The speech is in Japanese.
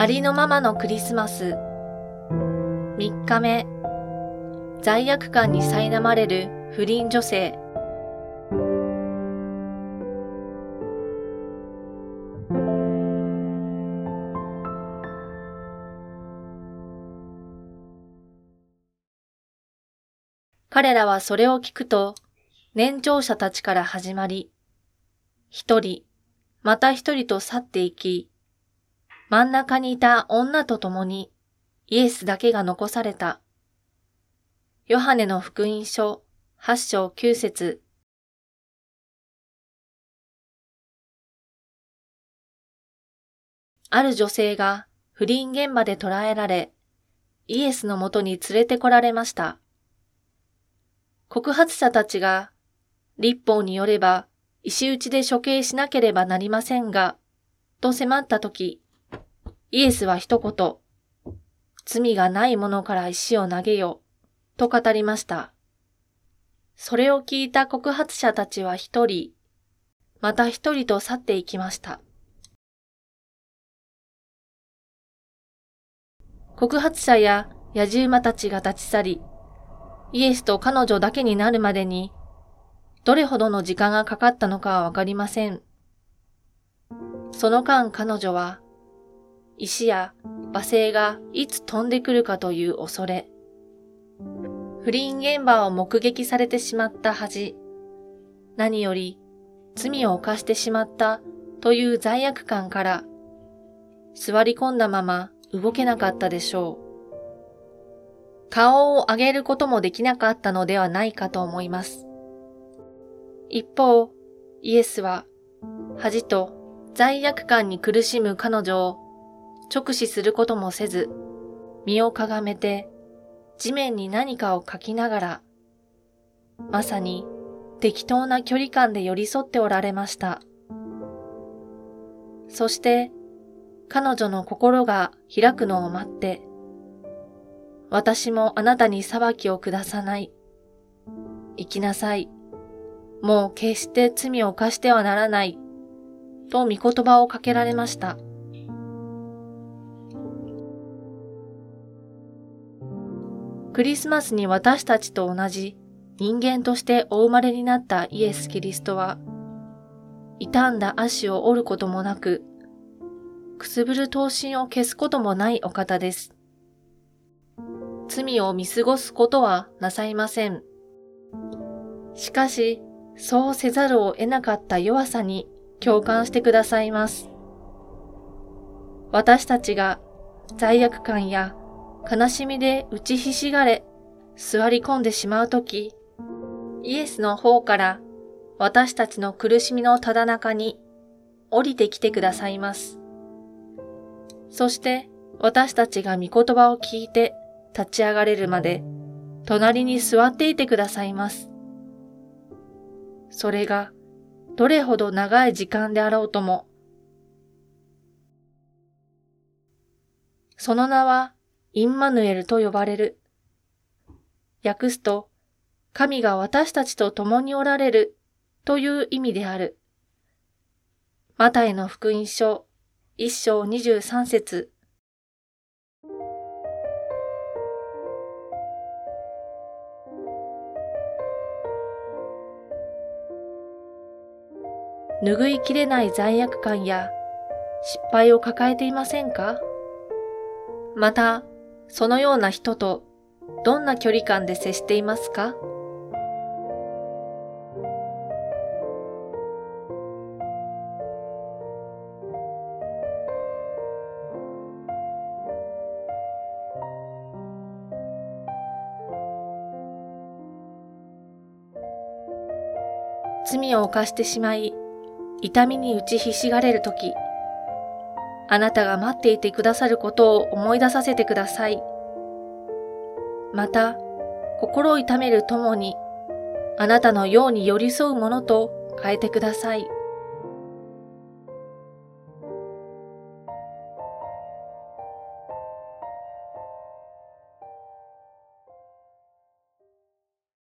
ありのままのクリスマス。3日目。罪悪感に苛まれる不倫女性。彼らはそれを聞くと、年長者たちから始まり、一人、また一人と去っていき、真ん中にいた女と共にイエスだけが残された。ヨハネの福音書八章九節ある女性が不倫現場で捕らえられ、イエスのもとに連れてこられました。告発者たちが、立法によれば石打ちで処刑しなければなりませんが、と迫ったとき、イエスは一言、罪がない者から石を投げよ、と語りました。それを聞いた告発者たちは一人、また一人と去っていきました。告発者や野獣馬たちが立ち去り、イエスと彼女だけになるまでに、どれほどの時間がかかったのかはわかりません。その間彼女は石や罵声がいつ飛んでくるかという恐れ。不倫現場を目撃されてしまった恥。何より罪を犯してしまったという罪悪感から座り込んだまま動けなかったでしょう。顔を上げることもできなかったのではないかと思います。一方、イエスは恥と罪悪感に苦しむ彼女を直視することもせず、身をかがめて地面に何かを書きながら、まさに適当な距離感で寄り添っておられました。そして彼女の心が開くのを待って、私もあなたに裁きを下さない。行きなさい。もう決して罪を犯してはならない。と御言葉をかけられました。クリスマスに私たちと同じ人間としてお生まれになったイエス・キリストは、傷んだ足を折ることもなく、くすぶる刀身を消すこともないお方です。罪を見過ごすことはなさいません。しかし、そうせざるを得なかった弱さに共感してくださいます。私たちが罪悪感や悲しみで打ちひしがれ、座り込んでしまうとき、イエスの方から私たちの苦しみのただ中に降りてきてくださいます。そして私たちが御言葉を聞いて立ち上がれるまで隣に座っていてくださいます。それがどれほど長い時間であろうとも、その名はインマヌエルと呼ばれる。訳すと、神が私たちと共におられるという意味である。マタイの福音書一章二十三節拭いきれない罪悪感や失敗を抱えていませんか？また、そのような人とどんな距離感で接していますか？罪を犯してしまい、痛みに打ちひしがれるとき、あなたが待っていてくださることを思い出させてください。また、心を痛めるともに、あなたのように寄り添うものと変えてください。